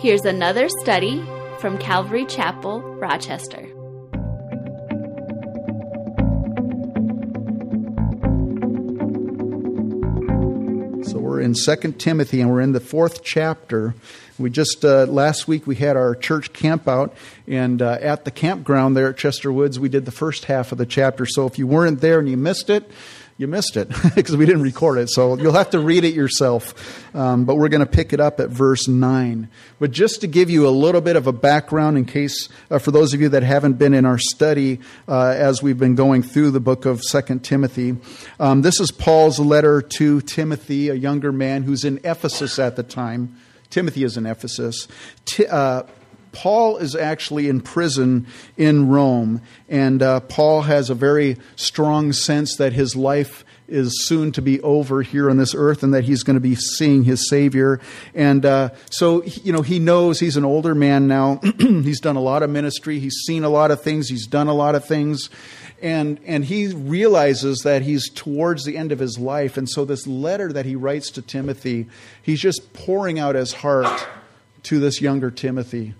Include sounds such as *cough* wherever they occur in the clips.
Here's another study from Calvary Chapel, Rochester. So we're in Second Timothy and we're in the fourth chapter. We just uh, last week we had our church camp out, and uh, at the campground there at Chester Woods, we did the first half of the chapter. So if you weren't there and you missed it, you missed it *laughs* because we didn't record it. So you'll have to read it yourself. Um, but we're going to pick it up at verse 9. But just to give you a little bit of a background, in case uh, for those of you that haven't been in our study uh, as we've been going through the book of Second Timothy, um, this is Paul's letter to Timothy, a younger man who's in Ephesus at the time. Timothy is in Ephesus. T- uh, Paul is actually in prison in Rome, and uh, Paul has a very strong sense that his life is soon to be over here on this earth and that he's going to be seeing his Savior. And uh, so, you know, he knows he's an older man now. *clears throat* he's done a lot of ministry, he's seen a lot of things, he's done a lot of things. And, and he realizes that he's towards the end of his life. And so, this letter that he writes to Timothy, he's just pouring out his heart to this younger Timothy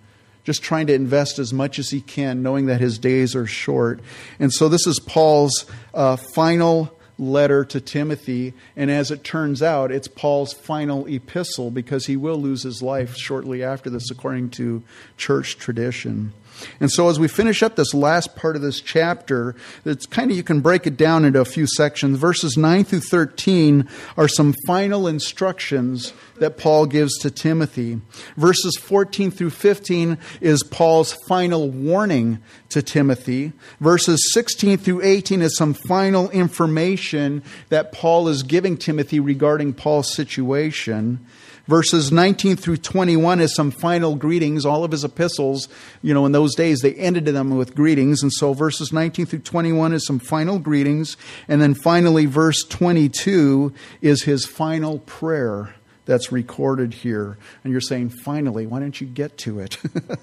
just trying to invest as much as he can, knowing that his days are short. And so, this is Paul's uh, final letter to Timothy. And as it turns out, it's Paul's final epistle because he will lose his life shortly after this, according to church tradition. And so, as we finish up this last part of this chapter, it's kind of you can break it down into a few sections. Verses 9 through 13 are some final instructions that Paul gives to Timothy. Verses 14 through 15 is Paul's final warning to Timothy. Verses 16 through 18 is some final information that Paul is giving Timothy regarding Paul's situation. Verses 19 through 21 is some final greetings. All of his epistles, you know, in those days, they ended them with greetings. And so verses 19 through 21 is some final greetings. And then finally, verse 22 is his final prayer that's recorded here. And you're saying, finally, why don't you get to it?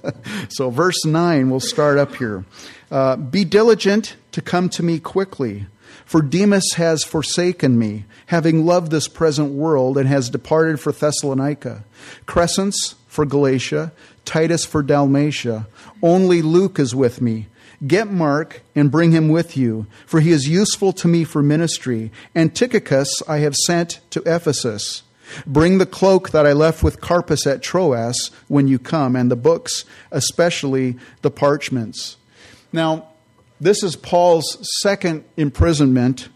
*laughs* so, verse 9, we'll start up here. Uh, Be diligent to come to me quickly. For Demas has forsaken me, having loved this present world, and has departed for Thessalonica. Crescens for Galatia, Titus for Dalmatia. Only Luke is with me. Get Mark and bring him with you, for he is useful to me for ministry. And Tychicus I have sent to Ephesus. Bring the cloak that I left with Carpus at Troas when you come, and the books, especially the parchments. Now, this is Paul's second imprisonment.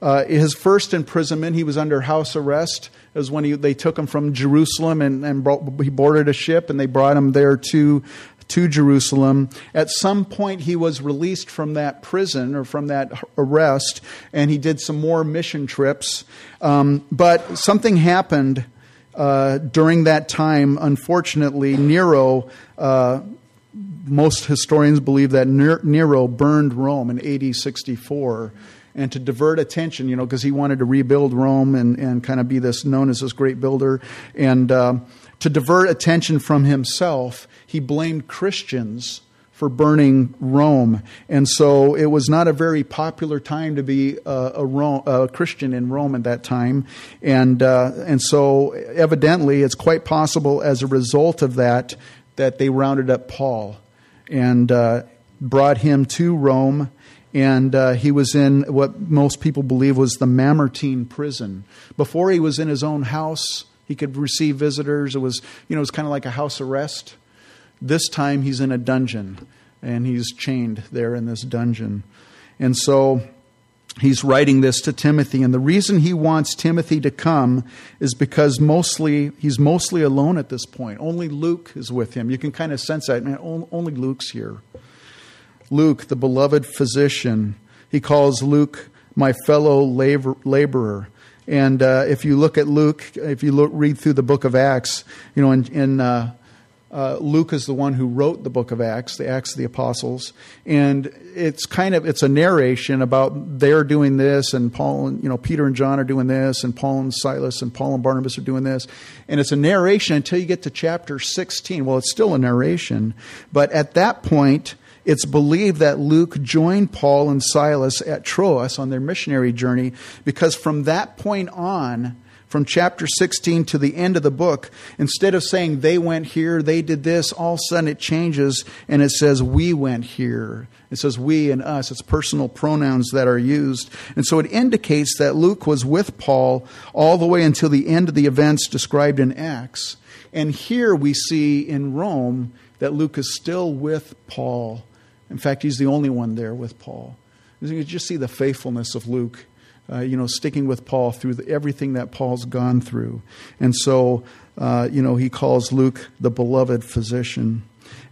Uh, his first imprisonment, he was under house arrest. It was when he, they took him from Jerusalem and, and brought, he boarded a ship and they brought him there to, to Jerusalem. At some point, he was released from that prison or from that arrest and he did some more mission trips. Um, but something happened uh, during that time. Unfortunately, Nero. Uh, most historians believe that Nero burned Rome in AD 64 and to divert attention, you know, because he wanted to rebuild Rome and, and kind of be this known as this great builder. And uh, to divert attention from himself, he blamed Christians for burning Rome. And so it was not a very popular time to be a, a, Rome, a Christian in Rome at that time. And, uh, and so evidently, it's quite possible as a result of that that they rounded up Paul and uh, brought him to Rome. And uh, he was in what most people believe was the Mamertine prison. Before he was in his own house, he could receive visitors. It was, you know, it was kind of like a house arrest. This time he's in a dungeon, and he's chained there in this dungeon. And so he's writing this to Timothy. And the reason he wants Timothy to come is because mostly he's mostly alone at this point. Only Luke is with him. You can kind of sense that. Man, only Luke's here. Luke, the beloved physician, he calls Luke my fellow labor, laborer. And uh, if you look at Luke, if you look, read through the book of Acts, you know, in, in uh, uh, Luke is the one who wrote the book of Acts, the Acts of the Apostles, and it's kind of it's a narration about they're doing this, and Paul and you know Peter and John are doing this, and Paul and Silas and Paul and Barnabas are doing this, and it's a narration until you get to chapter sixteen. Well, it's still a narration, but at that point, it's believed that Luke joined Paul and Silas at Troas on their missionary journey because from that point on from chapter 16 to the end of the book, instead of saying they went here, they did this, all of a sudden it changes and it says we went here. It says we and us. It's personal pronouns that are used. And so it indicates that Luke was with Paul all the way until the end of the events described in Acts. And here we see in Rome that Luke is still with Paul. In fact, he's the only one there with Paul. You just see the faithfulness of Luke uh, you know, sticking with Paul through the, everything that Paul's gone through. And so, uh, you know, he calls Luke the beloved physician.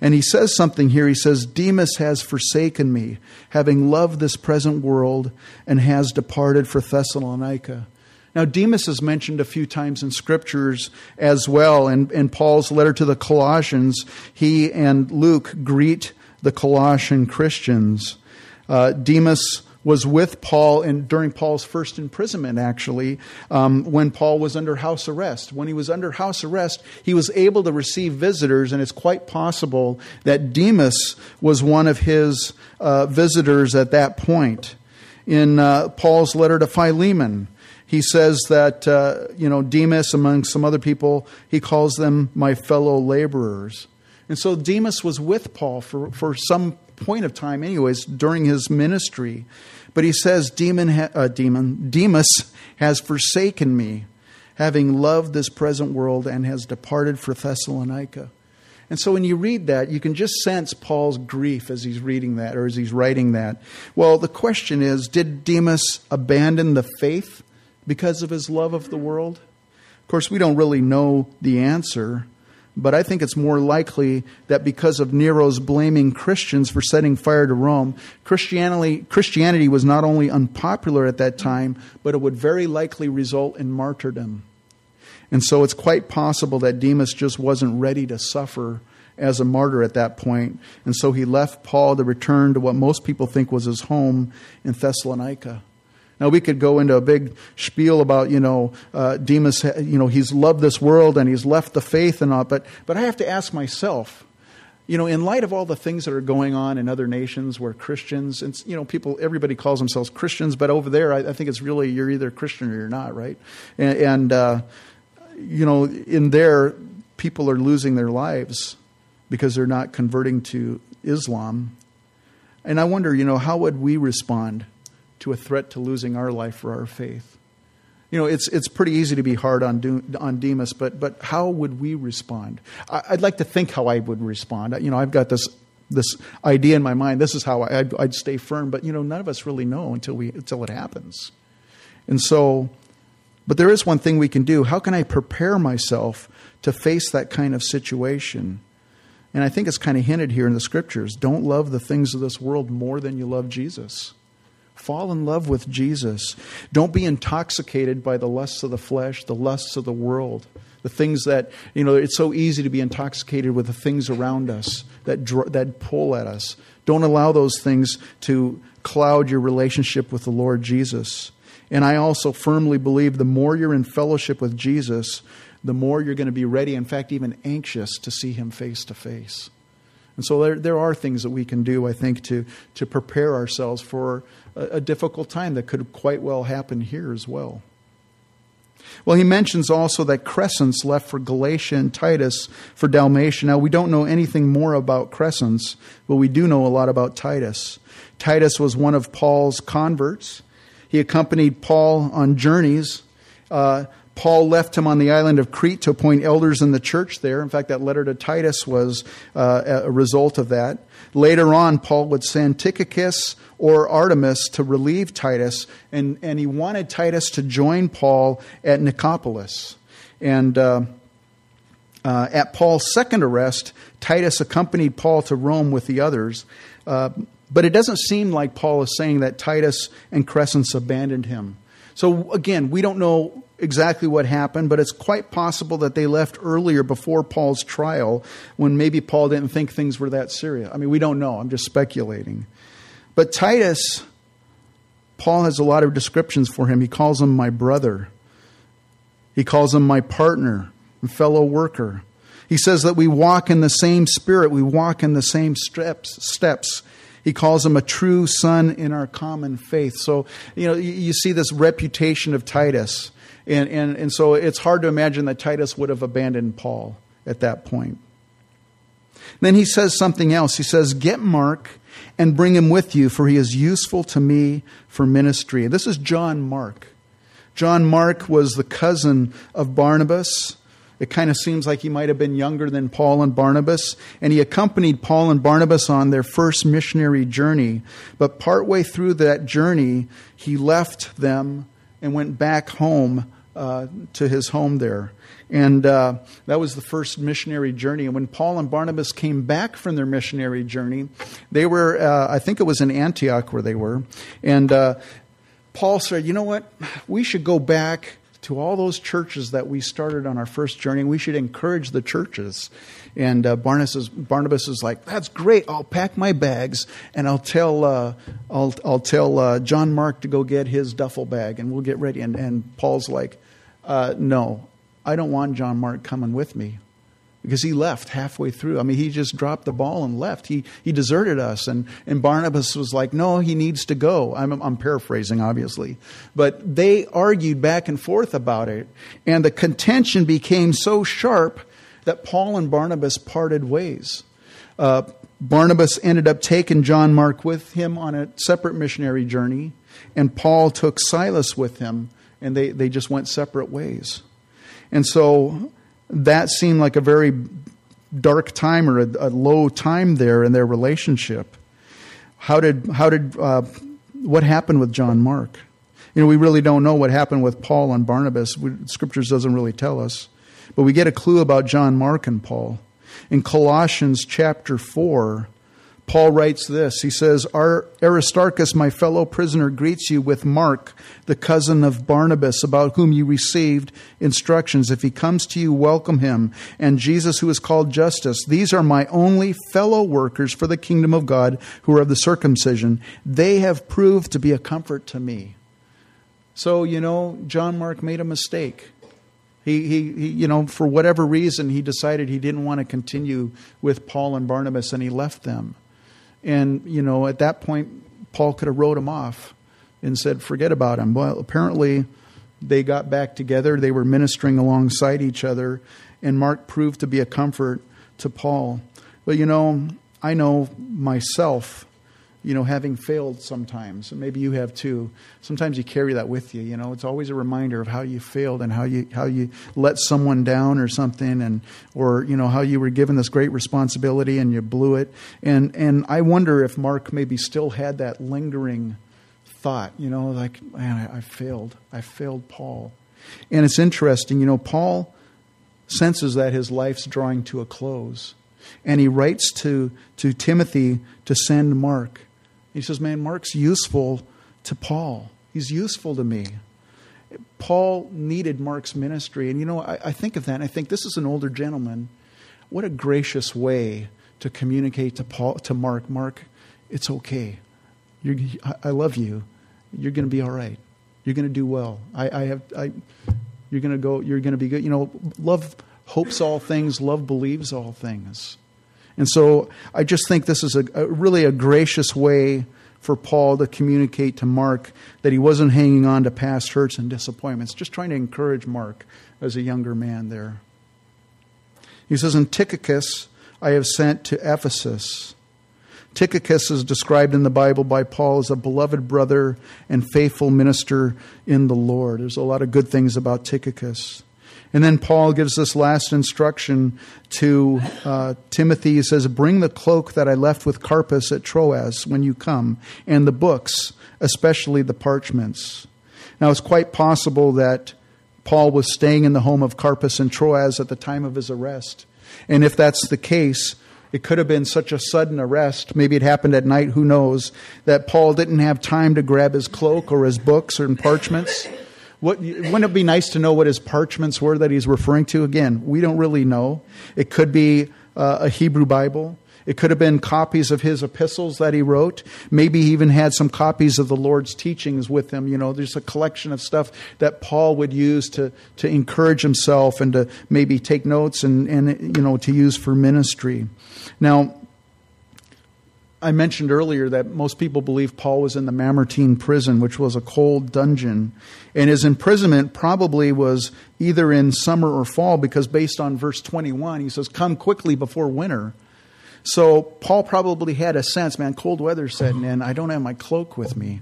And he says something here. He says, Demas has forsaken me, having loved this present world, and has departed for Thessalonica. Now, Demas is mentioned a few times in scriptures as well. And in, in Paul's letter to the Colossians, he and Luke greet the Colossian Christians. Uh, Demas was with Paul in, during Paul's first imprisonment, actually, um, when Paul was under house arrest. When he was under house arrest, he was able to receive visitors, and it's quite possible that Demas was one of his uh, visitors at that point. In uh, Paul's letter to Philemon, he says that, uh, you know, Demas, among some other people, he calls them my fellow laborers. And so Demas was with Paul for, for some point of time, anyways, during his ministry. But he says, demon, ha- uh, demon, Demas has forsaken me, having loved this present world, and has departed for Thessalonica. And so when you read that, you can just sense Paul's grief as he's reading that or as he's writing that. Well, the question is did Demas abandon the faith because of his love of the world? Of course, we don't really know the answer. But I think it's more likely that because of Nero's blaming Christians for setting fire to Rome, Christianity, Christianity was not only unpopular at that time, but it would very likely result in martyrdom. And so it's quite possible that Demas just wasn't ready to suffer as a martyr at that point. And so he left Paul to return to what most people think was his home in Thessalonica. Now we could go into a big spiel about you know uh, Demas, you know he's loved this world and he's left the faith and all, but but I have to ask myself, you know, in light of all the things that are going on in other nations where Christians and you know people, everybody calls themselves Christians, but over there I, I think it's really you're either Christian or you're not, right? And, and uh, you know, in there people are losing their lives because they're not converting to Islam, and I wonder, you know, how would we respond? To a threat to losing our life for our faith. You know, it's, it's pretty easy to be hard on, on Demas, but, but how would we respond? I, would like to think how I would respond. You know, I've got this, this idea in my mind. This is how I, I'd, I'd stay firm, but, you know, none of us really know until, we, until it happens. And so, but there is one thing we can do. How can I prepare myself to face that kind of situation? And I think it's kind of hinted here in the scriptures. Don't love the things of this world more than you love Jesus. Fall in love with Jesus. Don't be intoxicated by the lusts of the flesh, the lusts of the world, the things that, you know, it's so easy to be intoxicated with the things around us that, that pull at us. Don't allow those things to cloud your relationship with the Lord Jesus. And I also firmly believe the more you're in fellowship with Jesus, the more you're going to be ready, in fact, even anxious to see him face to face. And so there, there are things that we can do, I think, to, to prepare ourselves for a, a difficult time that could quite well happen here as well. Well, he mentions also that Crescens left for Galatia and Titus for Dalmatia. Now, we don't know anything more about Crescens, but we do know a lot about Titus. Titus was one of Paul's converts. He accompanied Paul on journeys. Uh, Paul left him on the island of Crete to appoint elders in the church there. In fact, that letter to Titus was uh, a result of that. Later on, Paul would send Tychicus or Artemas to relieve Titus, and, and he wanted Titus to join Paul at Nicopolis. And uh, uh, at Paul's second arrest, Titus accompanied Paul to Rome with the others. Uh, but it doesn't seem like Paul is saying that Titus and Crescens abandoned him. So again, we don't know exactly what happened, but it's quite possible that they left earlier before Paul's trial when maybe Paul didn't think things were that serious. I mean, we don't know. I'm just speculating. But Titus, Paul has a lot of descriptions for him. He calls him my brother, he calls him my partner and fellow worker. He says that we walk in the same spirit, we walk in the same steps. steps. He calls him a true son in our common faith. So, you know, you see this reputation of Titus. And, and, and so it's hard to imagine that Titus would have abandoned Paul at that point. Then he says something else. He says, Get Mark and bring him with you, for he is useful to me for ministry. This is John Mark. John Mark was the cousin of Barnabas. It kind of seems like he might have been younger than Paul and Barnabas, and he accompanied Paul and Barnabas on their first missionary journey. But partway through that journey, he left them and went back home uh, to his home there. And uh, that was the first missionary journey. And when Paul and Barnabas came back from their missionary journey, they were, uh, I think it was in Antioch where they were. And uh, Paul said, you know what? We should go back to all those churches that we started on our first journey. We should encourage the churches. And uh, Barnabas, is, Barnabas is like, "That's great. I'll pack my bags and I'll tell uh, I'll I'll tell uh, John Mark to go get his duffel bag and we'll get ready." And and Paul's like, uh, "No, I don't want John Mark coming with me." Because he left halfway through. I mean, he just dropped the ball and left. He, he deserted us. And, and Barnabas was like, no, he needs to go. I'm, I'm paraphrasing, obviously. But they argued back and forth about it. And the contention became so sharp that Paul and Barnabas parted ways. Uh, Barnabas ended up taking John Mark with him on a separate missionary journey, and Paul took Silas with him, and they, they just went separate ways. And so that seemed like a very dark time or a, a low time there in their relationship. How did, how did, uh, what happened with John Mark? You know, we really don't know what happened with Paul and Barnabas. We, scriptures doesn't really tell us. But we get a clue about John Mark and Paul. In Colossians chapter 4, Paul writes this. He says, Our Aristarchus, my fellow prisoner, greets you with Mark, the cousin of Barnabas, about whom you received instructions. If he comes to you, welcome him. And Jesus, who is called Justus, These are my only fellow workers for the kingdom of God who are of the circumcision. They have proved to be a comfort to me. So, you know, John Mark made a mistake. He, he, he, you know, for whatever reason, he decided he didn't want to continue with Paul and Barnabas and he left them. And, you know, at that point, Paul could have wrote him off and said, forget about him. Well, apparently they got back together. They were ministering alongside each other. And Mark proved to be a comfort to Paul. But, you know, I know myself you know, having failed sometimes, and maybe you have too. Sometimes you carry that with you. You know, it's always a reminder of how you failed and how you how you let someone down or something, and or you know how you were given this great responsibility and you blew it. And and I wonder if Mark maybe still had that lingering thought. You know, like man, I, I failed. I failed Paul. And it's interesting. You know, Paul senses that his life's drawing to a close. And he writes to, to Timothy to send Mark. He says, Man, Mark's useful to Paul. He's useful to me. Paul needed Mark's ministry. And you know, I, I think of that and I think this is an older gentleman. What a gracious way to communicate to Paul to Mark. Mark, it's okay. You're, I love you. You're going to be all right. You're going to do well. I, I have. I, you're going to go. You're going to be good. You know, love hopes all things. Love believes all things. And so I just think this is a, a, really a gracious way for Paul to communicate to Mark that he wasn't hanging on to past hurts and disappointments, just trying to encourage Mark as a younger man there. He says, In Tychicus I have sent to Ephesus. Tychicus is described in the Bible by Paul as a beloved brother and faithful minister in the Lord. There's a lot of good things about Tychicus. And then Paul gives this last instruction to uh, Timothy. He says, Bring the cloak that I left with Carpus at Troas when you come, and the books, especially the parchments. Now, it's quite possible that Paul was staying in the home of Carpus and Troas at the time of his arrest. And if that's the case, it could have been such a sudden arrest, maybe it happened at night, who knows, that Paul didn't have time to grab his cloak or his books or parchments. What, wouldn't it be nice to know what his parchments were that he's referring to? Again, we don't really know. It could be uh, a Hebrew Bible. It could have been copies of his epistles that he wrote. Maybe he even had some copies of the Lord's teachings with him. You know, there's a collection of stuff that Paul would use to, to encourage himself and to maybe take notes and, and, you know, to use for ministry. Now, I mentioned earlier that most people believe Paul was in the Mamertine prison, which was a cold dungeon. And his imprisonment probably was either in summer or fall, because based on verse 21, he says, Come quickly before winter. So Paul probably had a sense, man, cold weather setting in. I don't have my cloak with me.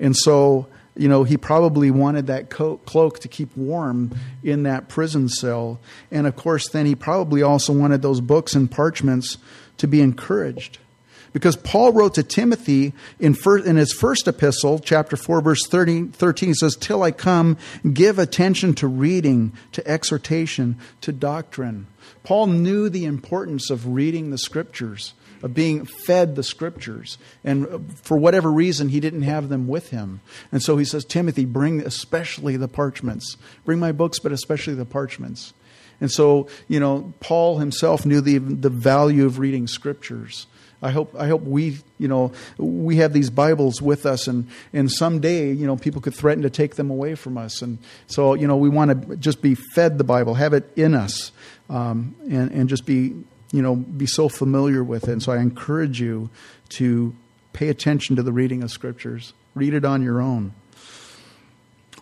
And so, you know, he probably wanted that cloak to keep warm in that prison cell. And of course, then he probably also wanted those books and parchments to be encouraged. Because Paul wrote to Timothy in, first, in his first epistle, chapter 4, verse 13, 13, he says, Till I come, give attention to reading, to exhortation, to doctrine. Paul knew the importance of reading the scriptures, of being fed the scriptures. And uh, for whatever reason, he didn't have them with him. And so he says, Timothy, bring especially the parchments. Bring my books, but especially the parchments. And so, you know, Paul himself knew the, the value of reading scriptures. I hope I hope we you know we have these Bibles with us, and and someday you know people could threaten to take them away from us, and so you know we want to just be fed the Bible, have it in us, um, and and just be you know be so familiar with it. And so I encourage you to pay attention to the reading of scriptures. Read it on your own.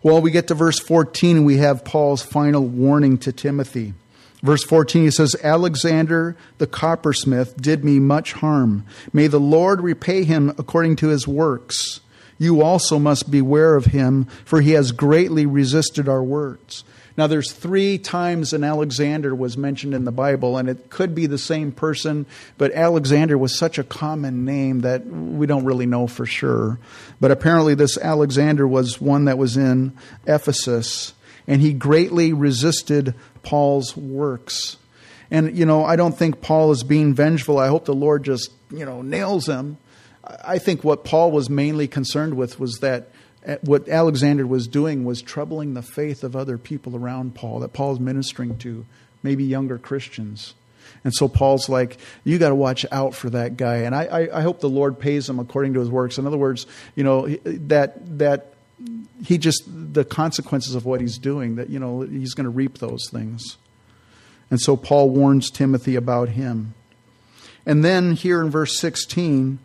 Well, we get to verse 14 and we have Paul's final warning to Timothy. Verse 14, he says, Alexander the coppersmith did me much harm. May the Lord repay him according to his works. You also must beware of him, for he has greatly resisted our words. Now, there's three times an Alexander was mentioned in the Bible, and it could be the same person, but Alexander was such a common name that we don't really know for sure. But apparently, this Alexander was one that was in Ephesus, and he greatly resisted Paul's works. And, you know, I don't think Paul is being vengeful. I hope the Lord just, you know, nails him. I think what Paul was mainly concerned with was that uh, what Alexander was doing was troubling the faith of other people around Paul, that Paul's ministering to, maybe younger Christians. And so Paul's like, you got to watch out for that guy. And I, I, I, hope the Lord pays him according to his works. In other words, you know, that, that he just the consequences of what he's doing that you know he's going to reap those things. And so paul warns timothy about him. And then here in verse 16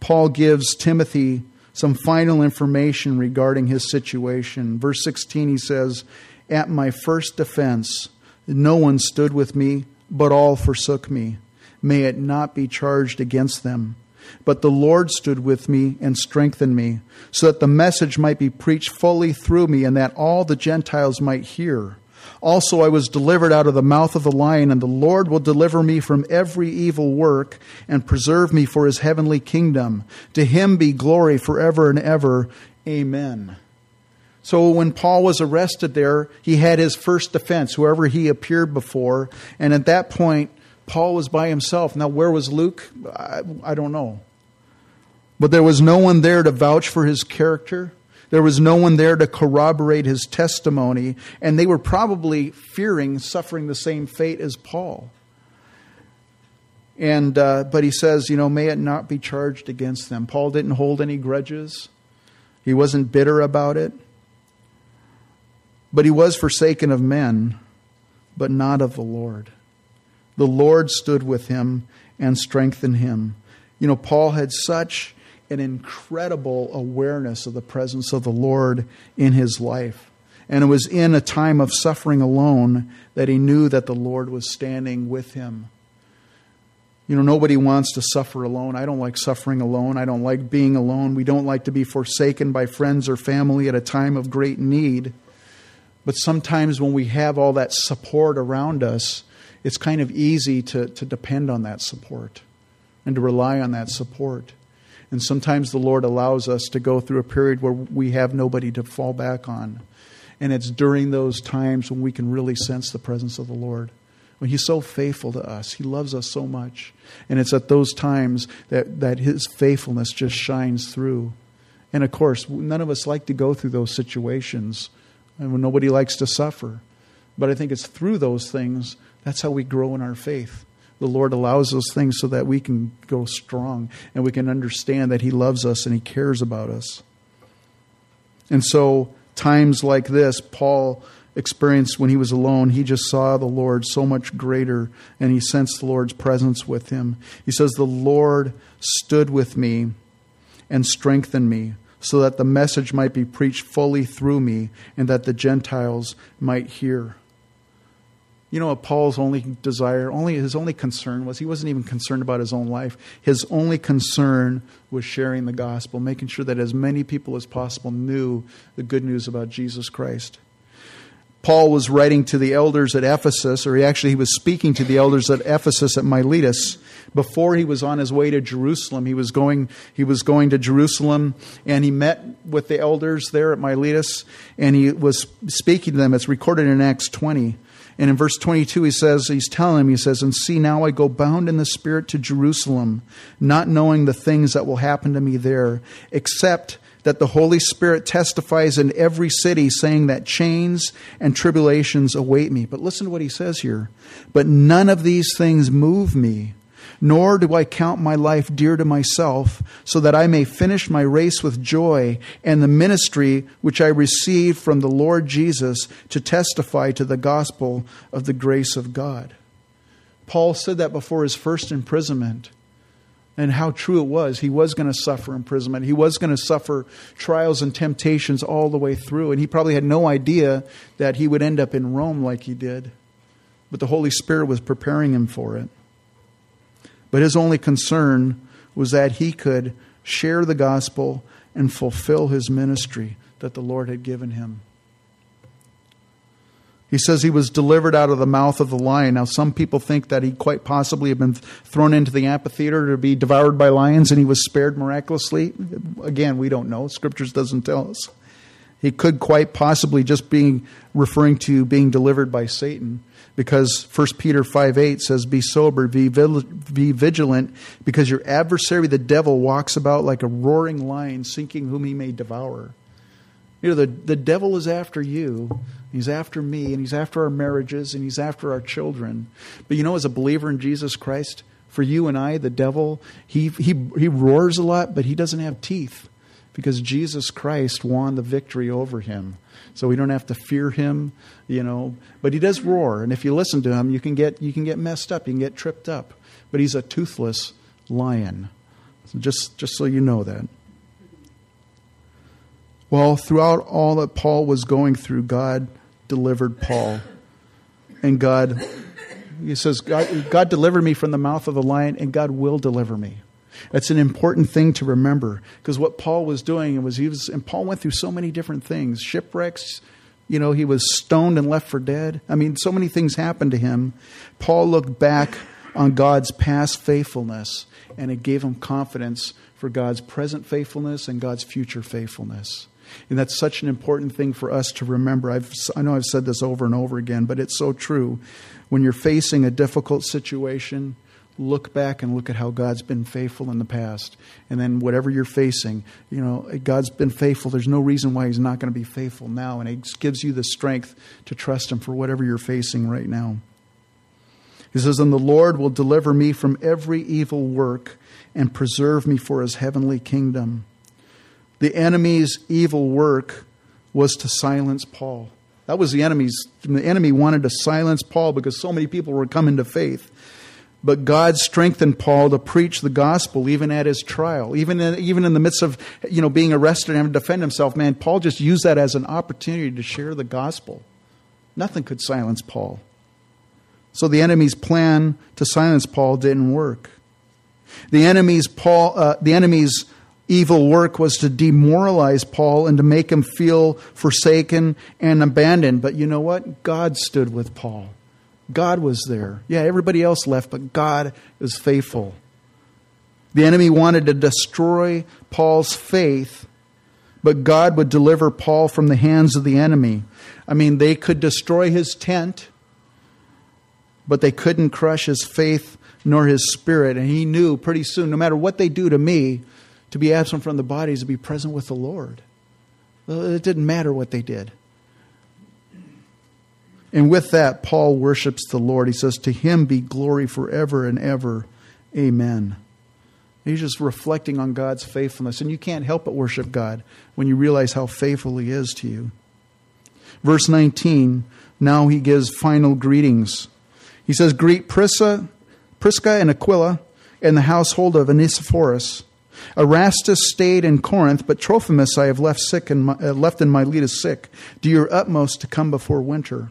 paul gives timothy some final information regarding his situation. Verse 16 he says at my first defense no one stood with me but all forsook me. May it not be charged against them but the Lord stood with me and strengthened me, so that the message might be preached fully through me, and that all the Gentiles might hear. Also, I was delivered out of the mouth of the lion, and the Lord will deliver me from every evil work and preserve me for his heavenly kingdom. To him be glory forever and ever. Amen. So when Paul was arrested there, he had his first defense, whoever he appeared before. And at that point, Paul was by himself. Now, where was Luke? I, I, don't know. But there was no one there to vouch for his character. There was no one there to corroborate his testimony. And they were probably fearing suffering the same fate as Paul. And, uh, but he says, you know, may it not be charged against them. Paul didn't hold any grudges, he wasn't bitter about it. But he was forsaken of men, but not of the Lord. The Lord stood with him and strengthened him. You know, Paul had such an incredible awareness of the presence of the Lord in his life. And it was in a time of suffering alone that he knew that the Lord was standing with him. You know, nobody wants to suffer alone. I don't like suffering alone. I don't like being alone. We don't like to be forsaken by friends or family at a time of great need. But sometimes when we have all that support around us, it's kind of easy to, to depend on that support and to rely on that support. And sometimes the Lord allows us to go through a period where we have nobody to fall back on. And it's during those times when we can really sense the presence of the Lord. When He's so faithful to us, He loves us so much. And it's at those times that, that His faithfulness just shines through. And of course, none of us like to go through those situations, and nobody likes to suffer. But I think it's through those things that's how we grow in our faith. The Lord allows those things so that we can go strong and we can understand that He loves us and He cares about us. And so, times like this, Paul experienced when he was alone. He just saw the Lord so much greater and he sensed the Lord's presence with him. He says, The Lord stood with me and strengthened me so that the message might be preached fully through me and that the Gentiles might hear. You know Paul's only desire, only his only concern was he wasn't even concerned about his own life. His only concern was sharing the gospel, making sure that as many people as possible knew the good news about Jesus Christ. Paul was writing to the elders at Ephesus, or he actually he was speaking to the elders at Ephesus at Miletus before he was on his way to Jerusalem. He was going he was going to Jerusalem and he met with the elders there at Miletus and he was speaking to them. It's recorded in Acts 20. And in verse 22, he says, he's telling him, he says, And see, now I go bound in the Spirit to Jerusalem, not knowing the things that will happen to me there, except that the Holy Spirit testifies in every city, saying that chains and tribulations await me. But listen to what he says here. But none of these things move me, nor do I count my life dear to myself, so that I may finish my race with joy and the ministry which I received from the Lord Jesus to testify to the gospel of the grace of God. Paul said that before his first imprisonment and how true it was. He was going to suffer imprisonment. He was going to suffer trials and temptations all the way through. And he probably had no idea that he would end up in Rome like he did. But the Holy Spirit was preparing him for it. But his only concern was that he could share the gospel and fulfill his ministry that the Lord had given him. He says he was delivered out of the mouth of the lion. Now, some people think that he quite possibly had been thrown into the amphitheater to be devoured by lions and he was spared miraculously. Again, we don't know. Scriptures doesn't tell us. He could quite possibly just be referring to being delivered by Satan because 1 Peter 5 8 says, Be sober, be, be vigilant, because your adversary, the devil, walks about like a roaring lion, seeking whom he may devour. You know, the, the devil is after you, he's after me, and he's after our marriages, and he's after our children. But you know, as a believer in Jesus Christ, for you and I, the devil, he, he, he roars a lot, but he doesn't have teeth because Jesus Christ won the victory over him. So we don't have to fear him, you know. But he does roar, and if you listen to him, you can get you can get messed up, you can get tripped up. But he's a toothless lion. So just just so you know that. Well, throughout all that Paul was going through, God delivered Paul. And God, he says, God, God delivered me from the mouth of the lion, and God will deliver me. That's an important thing to remember because what Paul was doing was he was, and Paul went through so many different things shipwrecks, you know, he was stoned and left for dead. I mean, so many things happened to him. Paul looked back on God's past faithfulness and it gave him confidence for God's present faithfulness and God's future faithfulness. And that's such an important thing for us to remember. I've, I know I've said this over and over again, but it's so true. When you're facing a difficult situation, look back and look at how God's been faithful in the past. And then whatever you're facing, you know, God's been faithful. There's no reason why He's not going to be faithful now. And it gives you the strength to trust Him for whatever you're facing right now. He says, And the Lord will deliver me from every evil work and preserve me for His heavenly kingdom. The enemy's evil work was to silence Paul. That was the enemy's. The enemy wanted to silence Paul because so many people were coming to faith. But God strengthened Paul to preach the gospel even at his trial, even in, even in the midst of you know being arrested and having to defend himself. Man, Paul just used that as an opportunity to share the gospel. Nothing could silence Paul. So the enemy's plan to silence Paul didn't work. The enemy's Paul, uh, the enemy's evil work was to demoralize Paul and to make him feel forsaken and abandoned. But you know what? God stood with Paul. God was there. Yeah, everybody else left, but God is faithful. The enemy wanted to destroy Paul's faith, but God would deliver Paul from the hands of the enemy. I mean, they could destroy his tent, but they couldn't crush his faith nor his spirit. And he knew pretty soon, no matter what they do to me, to be absent from the body is to be present with the Lord. It didn't matter what they did. And with that, Paul worships the Lord. He says, To him be glory forever and ever. Amen. He's just reflecting on God's faithfulness. And you can't help but worship God when you realize how faithful he is to you. verse 19, now he gives final greetings. He says, Greet Prisca, Prisca and Aquila and the household of Onesiphorus. Erastus stayed in Corinth, but Trophimus I have left sick and uh, left in Miletus sick. Do your utmost to come before winter.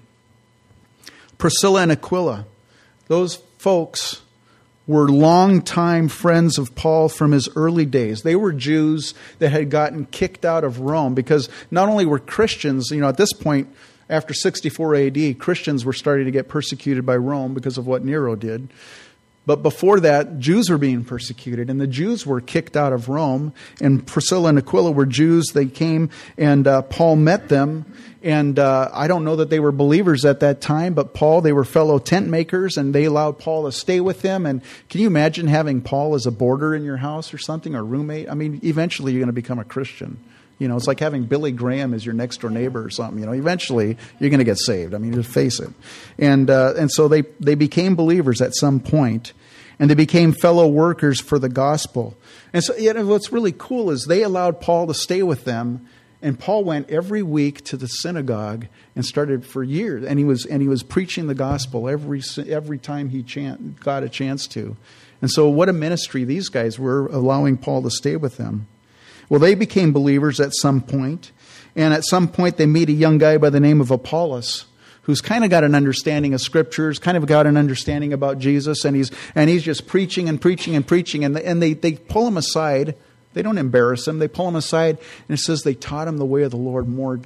Priscilla and Aquila, those folks were longtime friends of Paul from his early days. They were Jews that had gotten kicked out of Rome because not only were Christians, you know, at this point, after 64 AD, Christians were starting to get persecuted by Rome because of what Nero did. But before that, Jews were being persecuted, and the Jews were kicked out of Rome. And Priscilla and Aquila were Jews. They came, and uh, Paul met them. And uh, I don't know that they were believers at that time, but Paul, they were fellow tent makers, and they allowed Paul to stay with them. And can you imagine having Paul as a boarder in your house or something, or roommate? I mean, eventually you're going to become a Christian. You know, it's like having Billy Graham as your next door neighbor or something. You know, eventually you're going to get saved. I mean, just face it. And uh, and so they they became believers at some point, and they became fellow workers for the gospel. And so, you know, what's really cool is they allowed Paul to stay with them, and Paul went every week to the synagogue and started for years, and he was and he was preaching the gospel every every time he chant, got a chance to. And so, what a ministry these guys were allowing Paul to stay with them. Well, they became believers at some point, and at some point they meet a young guy by the name of Apollos who's kind of got an understanding of scriptures, kind of got an understanding about Jesus, and he's and he's just preaching and preaching and preaching, and they, and they, they pull him aside. They don't embarrass him. They pull him aside, and it says they taught him the way of the Lord more.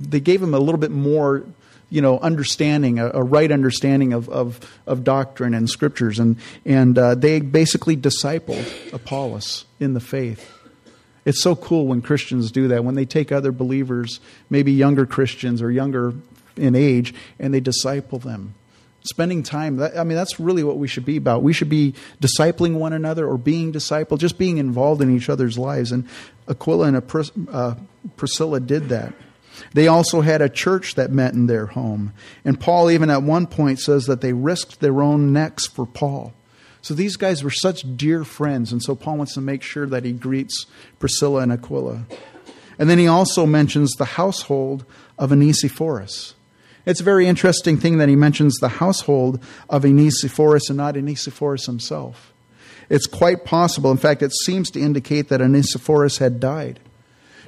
They gave him a little bit more, you know, understanding, a, a right understanding of, of, of doctrine and scriptures, and and uh, they basically discipled Apollos in the faith. It's so cool when Christians do that, when they take other believers, maybe younger Christians or younger in age, and they disciple them. Spending time, that, I mean, that's really what we should be about. We should be discipling one another or being discipled, just being involved in each other's lives. And Aquila and uh, Priscilla did that. They also had a church that met in their home. And Paul, even at one point, says that they risked their own necks for Paul. So these guys were such dear friends, and so Paul wants to make sure that he greets Priscilla and Aquila. And then he also mentions the household of Onesiphorus. It's a very interesting thing that he mentions the household of Onesiphorus and not Onesiphorus himself. It's quite possible, in fact, it seems to indicate that Onesiphorus had died.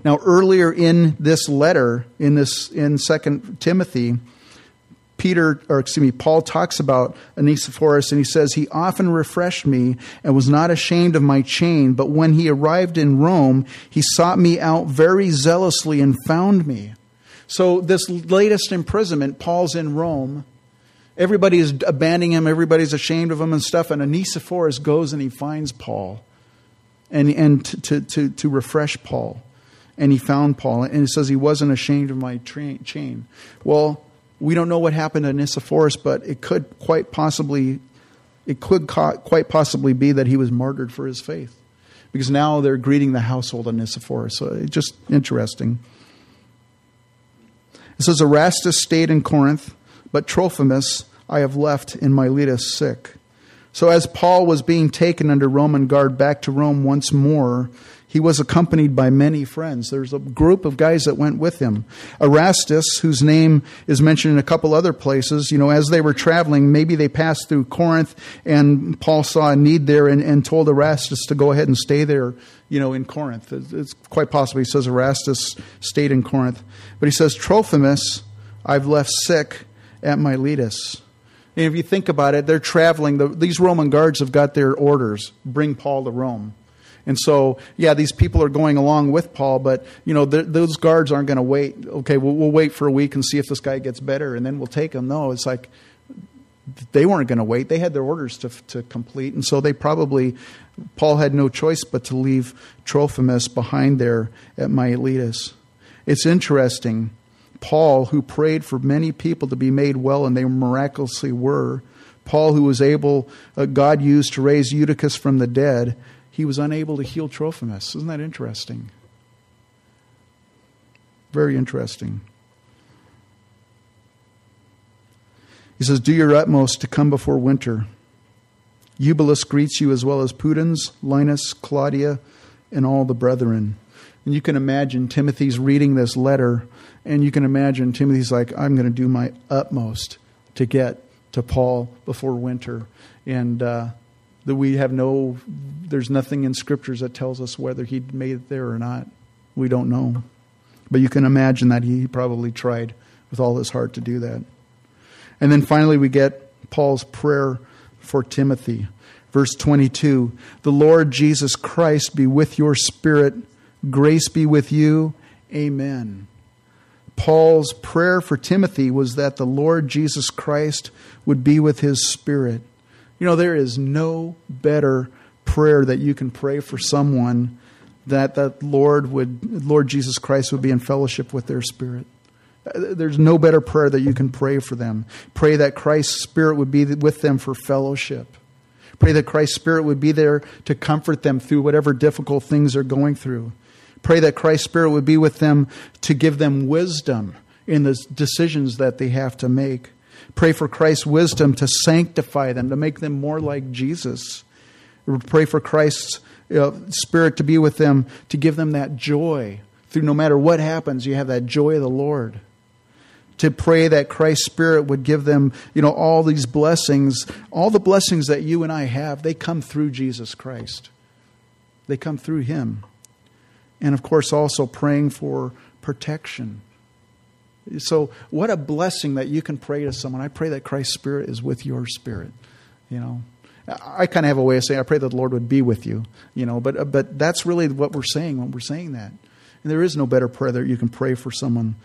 Now, earlier in this letter, in this in Second Timothy, Peter, or excuse me, Paul talks about Onesiphorus and he says, He often refreshed me and was not ashamed of my chain, but when he arrived in Rome, he sought me out very zealously and found me. So, this latest imprisonment, Paul's in Rome. Everybody is abandoning him, everybody's ashamed of him and stuff, and Onesiphorus goes and he finds Paul and, and to, to, to refresh Paul. And he found Paul, and it says he wasn't ashamed of my chain. Well, we don't know what happened to Onesiphorus, but it could quite possibly, it could quite possibly be that he was martyred for his faith, because now they're greeting the household of Onesiphorus. So it's just interesting. It says Erastus stayed in Corinth, but Trophimus I have left in Miletus sick. So as Paul was being taken under Roman guard back to Rome once more, he was accompanied by many friends. There's a group of guys that went with him. Erastus, whose name is mentioned in a couple other places, you know, as they were traveling, maybe they passed through Corinth and Paul saw a need there and, and told Erastus to go ahead and stay there, you know, in Corinth. It's quite possible he says Erastus stayed in Corinth. But he says, Trophimus, I've left sick at Miletus. And if you think about it, they're traveling. The, these Roman guards have got their orders bring Paul to Rome. And so, yeah, these people are going along with Paul, but you know, those guards aren't going to wait. Okay, we'll, we'll wait for a week and see if this guy gets better, and then we'll take him. No, it's like they weren't going to wait. They had their orders to to complete, and so they probably Paul had no choice but to leave Trophimus behind there at Miletus. It's interesting. Paul, who prayed for many people to be made well, and they miraculously were. Paul, who was able, uh, God used to raise Eutychus from the dead, he was unable to heal Trophimus. Isn't that interesting? Very interesting. He says, Do your utmost to come before winter. Eubulus greets you as well as Pudens, Linus, Claudia, and all the brethren. And you can imagine Timothy's reading this letter, and you can imagine Timothy's like, I'm going to do my utmost to get to Paul before winter. And uh, that we have no, there's nothing in scriptures that tells us whether he made it there or not. We don't know. But you can imagine that he probably tried with all his heart to do that. And then finally, we get Paul's prayer for Timothy. Verse 22 The Lord Jesus Christ be with your spirit, grace be with you. Amen. Paul's prayer for Timothy was that the Lord Jesus Christ would be with his spirit. You know, there is no better prayer that you can pray for someone that that Lord would Lord Jesus Christ would be in fellowship with their spirit. There's no better prayer that you can pray for them. Pray that Christ's spirit would be with them for fellowship. Pray that Christ's spirit would be there to comfort them through whatever difficult things they're going through. Pray that Christ's spirit would be with them to give them wisdom in the decisions that they have to make. Pray for Christ's wisdom to sanctify them, to make them more like Jesus. Pray for Christ's spirit to be with them, to give them that joy. Through no matter what happens, you have that joy of the Lord. To pray that Christ's spirit would give them, you know, all these blessings, all the blessings that you and I have, they come through Jesus Christ. They come through Him. And of course, also praying for protection. So, what a blessing that you can pray to someone. I pray that Christ's Spirit is with your spirit. You know, I kind of have a way of saying, I pray that the Lord would be with you, you know, but, but that's really what we're saying when we're saying that. And there is no better prayer that you can pray for someone.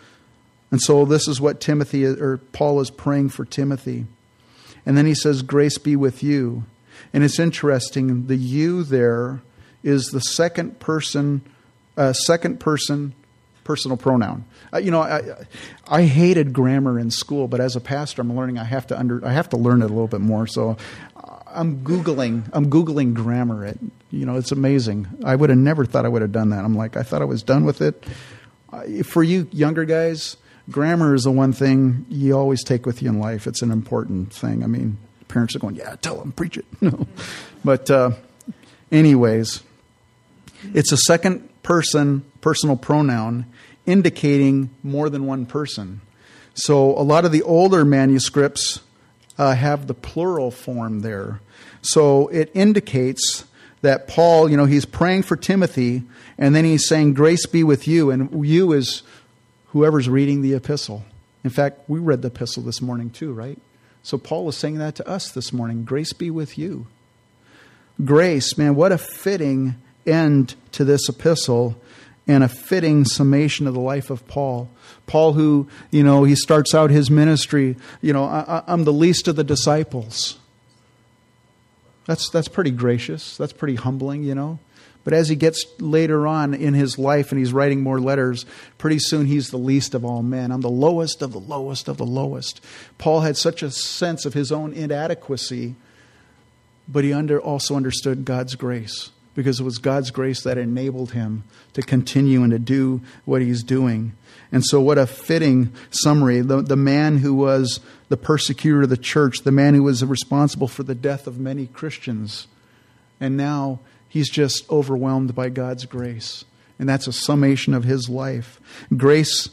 And so this is what Timothy, or Paul is praying for Timothy. And then he says, Grace be with you. And it's interesting, the you there is the second person, uh, second person personal pronoun. Uh, you know, I, I hated grammar in school, but as a pastor, I'm learning I have to under I have to learn it a little bit more. So I'm googling. I'm googling grammar. It you know it's amazing. I would have never thought I would have done that. I'm like I thought I was done with it. For you younger guys, grammar is the one thing you always take with you in life. It's an important thing. I mean, parents are going, yeah, tell them, preach it. *laughs* No, but uh, anyways, it's a second person personal pronoun indicating more than one person. So a lot of the older manuscripts uh, have the plural form there. So it indicates that Paul, you know, he's praying for Timothy, and then he's saying, Grace be with you. And you is whoever's reading the epistle. In fact, we read the epistle this morning too, right? So Paul is saying that to us this morning Grace be with you. Grace, man, what a fitting end to this epistle and a fitting summation of the life of Paul. Paul, who, you know, he starts out his ministry, you know, I, am the least of the disciples. That's, that's pretty gracious. That's pretty humbling, you know. But as he gets later on in his life and he's writing more letters, pretty soon he's the least of all men. I'm the lowest of the lowest of the lowest. Paul had such a sense of his own inadequacy, but he under, also understood God's grace because it was God's grace that enabled him to continue and to do what he's doing. And so, what a fitting summary. The, the man who was the persecutor of the church, the man who was responsible for the death of many Christians, and now he's just overwhelmed by God's grace. And that's a summation of his life. Grace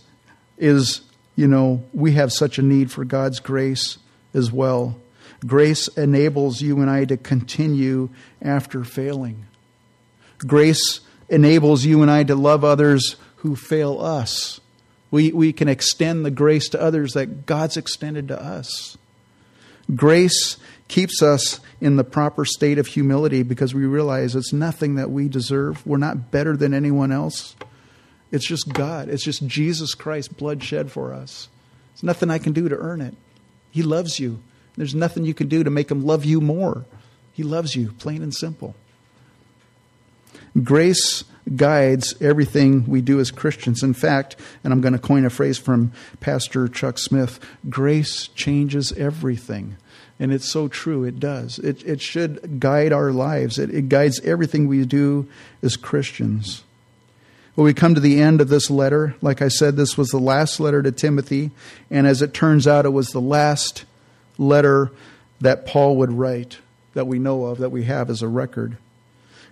is, you know, we have such a need for God's grace as well. Grace enables you and I to continue after failing. Grace enables you and I to love others who fail us. We, we can extend the grace to others that God's extended to us. Grace keeps us in the proper state of humility because we realize it's nothing that we deserve. We're not better than anyone else. It's just God. It's just Jesus Christ, blood shed for us. There's nothing I can do to earn it. He loves you. There's nothing you can do to make him love you more. He loves you, plain and simple. Grace guides everything we do as Christians. In fact, and I'm going to coin a phrase from Pastor Chuck Smith grace changes everything. And it's so true, it does. It, it should guide our lives, it, it guides everything we do as Christians. Well, we come to the end of this letter. Like I said, this was the last letter to Timothy. And as it turns out, it was the last letter that Paul would write that we know of, that we have as a record.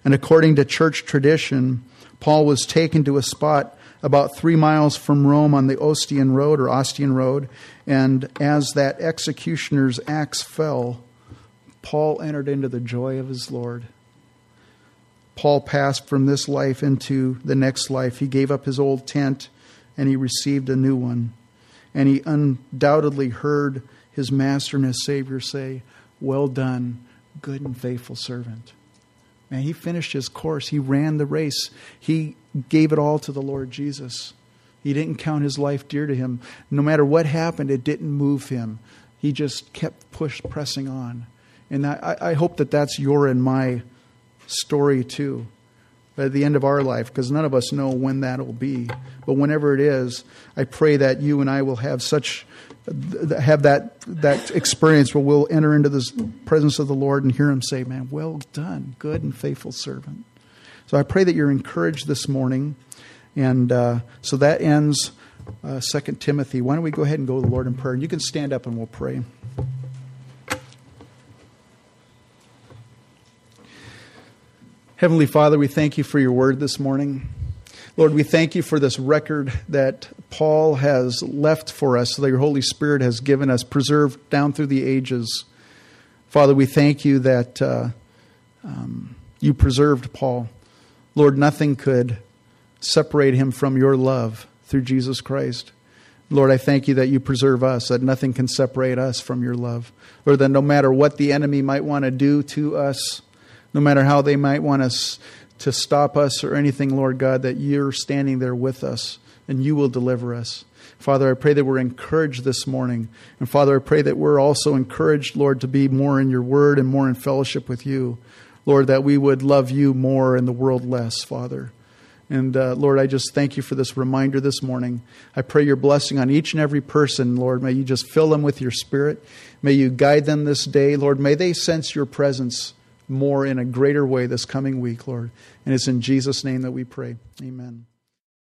And according to church tradition, Paul was taken to a spot about three miles from Rome on the Ostian Road or Ostian Road, and as that executioner's axe fell, Paul entered into the joy of his Lord. Paul passed from this life into the next life. He gave up his old tent and he received a new one. And he undoubtedly heard his master and his Savior say, Well done, good and faithful servant. Man, he finished his course. He ran the race. He gave it all to the Lord Jesus. He didn't count his life dear to him. No matter what happened, it didn't move him. He just kept push, pressing on. And I, I hope that that's your and my story too at the end of our life because none of us know when that'll be. But whenever it is, I pray that you and I will have such have that that experience where we'll enter into the presence of the Lord and hear Him say, "Man, well done, good and faithful servant." So I pray that you're encouraged this morning, and uh, so that ends uh, Second Timothy. Why don't we go ahead and go to the Lord in prayer? And you can stand up and we'll pray. Heavenly Father, we thank you for your word this morning. Lord, we thank you for this record that Paul has left for us, that your Holy Spirit has given us, preserved down through the ages. Father, we thank you that uh, um, you preserved Paul. Lord, nothing could separate him from your love through Jesus Christ. Lord, I thank you that you preserve us, that nothing can separate us from your love. Lord, that no matter what the enemy might want to do to us, no matter how they might want us to stop us or anything, Lord God, that you're standing there with us and you will deliver us. Father, I pray that we're encouraged this morning. And Father, I pray that we're also encouraged, Lord, to be more in your word and more in fellowship with you. Lord, that we would love you more and the world less, Father. And uh, Lord, I just thank you for this reminder this morning. I pray your blessing on each and every person, Lord. May you just fill them with your spirit. May you guide them this day, Lord. May they sense your presence more in a greater way this coming week, Lord. And it's in Jesus' name that we pray. Amen.